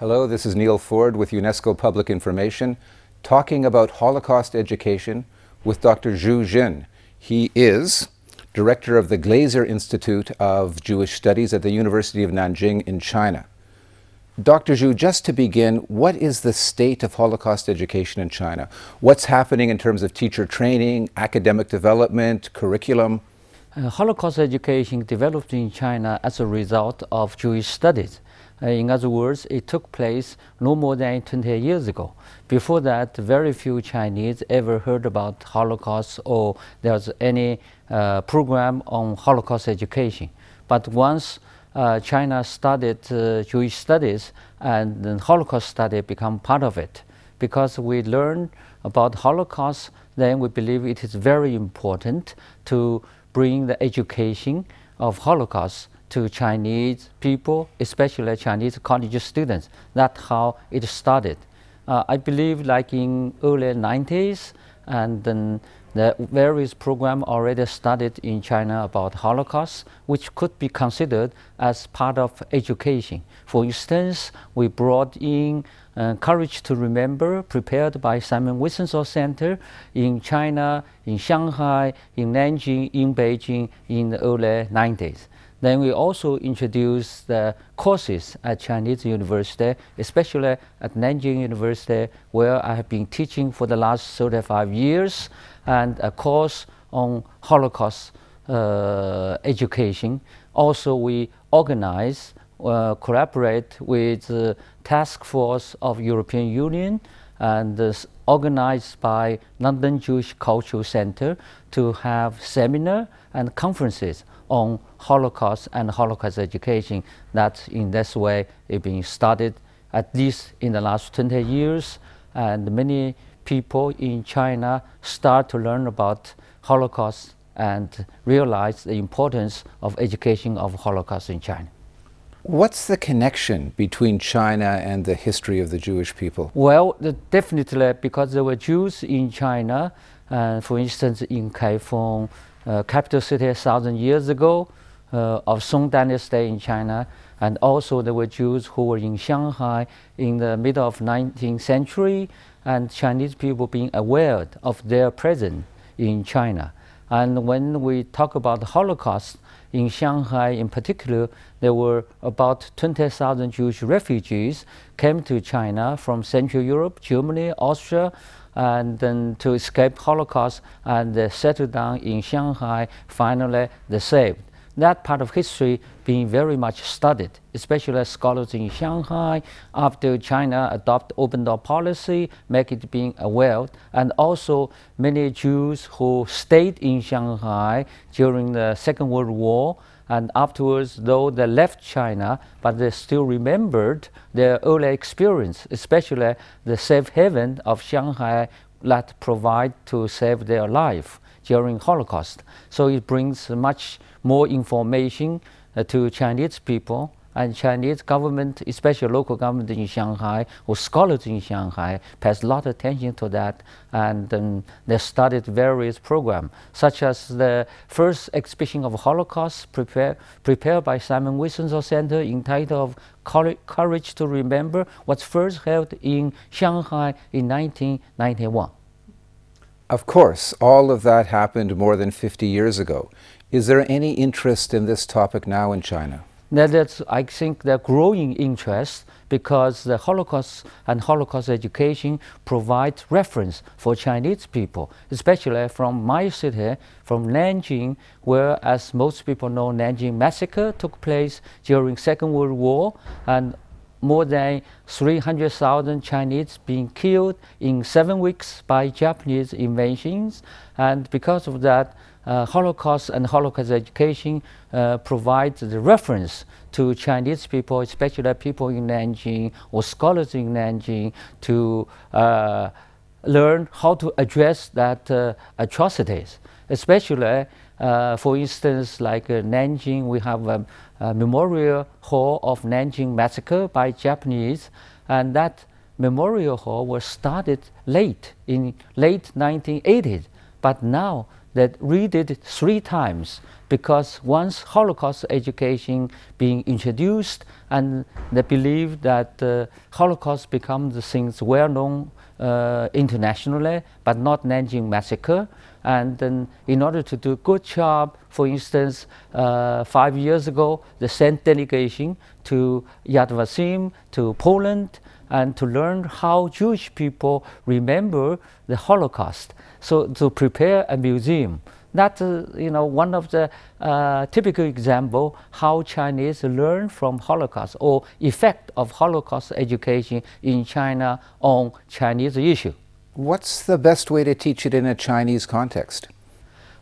Hello, this is Neil Ford with UNESCO Public Information, talking about Holocaust education with Dr. Xu Xin. He is director of the Glazer Institute of Jewish Studies at the University of Nanjing in China. Dr. Xu, just to begin, what is the state of Holocaust education in China? What's happening in terms of teacher training, academic development, curriculum? Uh, Holocaust education developed in China as a result of Jewish studies. Uh, in other words, it took place no more than 20 years ago. Before that, very few Chinese ever heard about Holocaust or there was any uh, program on Holocaust education. But once uh, China started uh, Jewish studies and Holocaust study become part of it. Because we learn about Holocaust, then we believe it is very important to bring the education of Holocaust to Chinese people, especially Chinese college students. That's how it started. Uh, I believe like in early 90s and then the various programs already started in China about Holocaust, which could be considered as part of education. For instance, we brought in uh, Courage to Remember, prepared by Simon Wiesenthal Center in China, in Shanghai, in Nanjing, in Beijing in the early 90s. Then we also introduced the courses at Chinese University, especially at Nanjing University, where I have been teaching for the last 35 years, and a course on Holocaust uh, education. Also, we organize, uh, collaborate with the Task Force of European Union and uh, organized by London Jewish Cultural Center to have seminar and conferences on Holocaust and Holocaust education that in this way it being started at least in the last 20 years and many people in China start to learn about Holocaust and realize the importance of education of Holocaust in China. What's the connection between China and the history of the Jewish people? Well, definitely because there were Jews in China, uh, for instance, in Kaifeng, uh, capital city a thousand years ago uh, of Song Dynasty in China, and also there were Jews who were in Shanghai in the middle of 19th century, and Chinese people being aware of their presence in China. And when we talk about the Holocaust in Shanghai in particular, there were about 20,000 Jewish refugees came to China from Central Europe, Germany, Austria, and then to escape Holocaust and uh, settle down in Shanghai. Finally, they saved. That part of history being very much studied, especially as scholars in Shanghai after China adopt open door policy, make it being aware, and also many Jews who stayed in Shanghai during the Second World War and afterwards, though they left China, but they still remembered their early experience, especially the safe haven of Shanghai that provide to save their life during Holocaust. So it brings much more information uh, to Chinese people and Chinese government, especially local government in Shanghai or scholars in Shanghai, pays a lot of attention to that, and um, they started various programs, such as the first exhibition of Holocaust prepared prepared by Simon Wiesenthal Center entitled Courage to Remember, was first held in Shanghai in 1991. Of course, all of that happened more than 50 years ago. Is there any interest in this topic now in China? Now that's, I think, the growing interest because the Holocaust and Holocaust education provides reference for Chinese people, especially from my city, from Nanjing, where, as most people know, Nanjing massacre took place during Second World War, and more than 300,000 Chinese being killed in seven weeks by Japanese invasions. And because of that, uh, Holocaust and Holocaust education uh, provides the reference to Chinese people, especially people in Nanjing or scholars in Nanjing, to uh, learn how to address that uh, atrocities. Especially, uh, for instance, like uh, Nanjing, we have a, memorial hall of Nanjing massacre by Japanese, and that memorial hall was started late in late 1980s, but now that read three times because once Holocaust education being introduced and they believe that uh, Holocaust becomes the things well known uh, internationally, but not Nanjing massacre. And then in order to do a good job, for instance, uh, five years ago, they sent delegation to Yad Vashem, to Poland, and to learn how Jewish people remember the Holocaust. So to prepare a museum. That's uh, you know one of the uh, typical example how Chinese learn from Holocaust or effect of Holocaust education in China on Chinese issue. What's the best way to teach it in a Chinese context?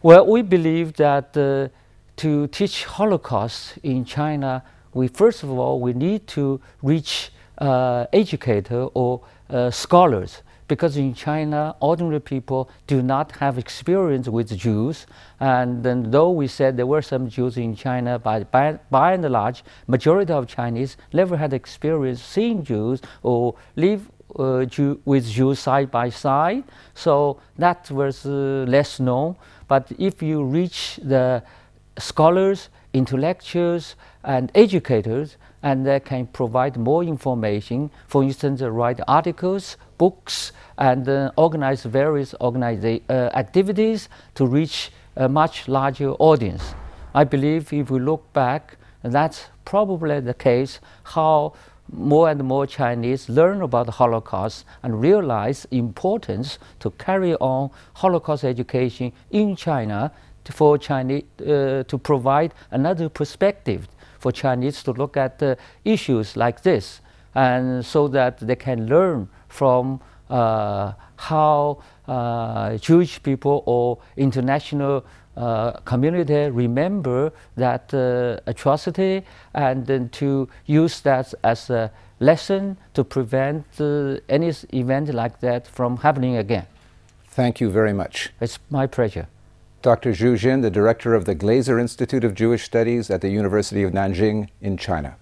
Well, we believe that uh, to teach Holocaust in China, we first of all we need to reach uh, educator or uh, scholars because in China, ordinary people do not have experience with Jews. And then though we said there were some Jews in China, but by, by and large, majority of Chinese never had experience seeing Jews or live uh, Jew, with Jews side by side. So that was uh, less known. But if you reach the scholars, intellectuals, and educators, and they can provide more information. For instance, write articles, books, and uh, organize various organiza- uh, activities to reach a much larger audience. I believe if we look back, that's probably the case how more and more Chinese learn about the Holocaust and realize importance to carry on Holocaust education in China for Chinese uh, to provide another perspective for Chinese to look at uh, issues like this, and so that they can learn from uh, how uh, Jewish people or international uh, community remember that uh, atrocity and then to use that as a lesson to prevent uh, any event like that from happening again. Thank you very much. It's my pleasure. Dr. Xu Xin, the director of the Glazer Institute of Jewish Studies at the University of Nanjing in China.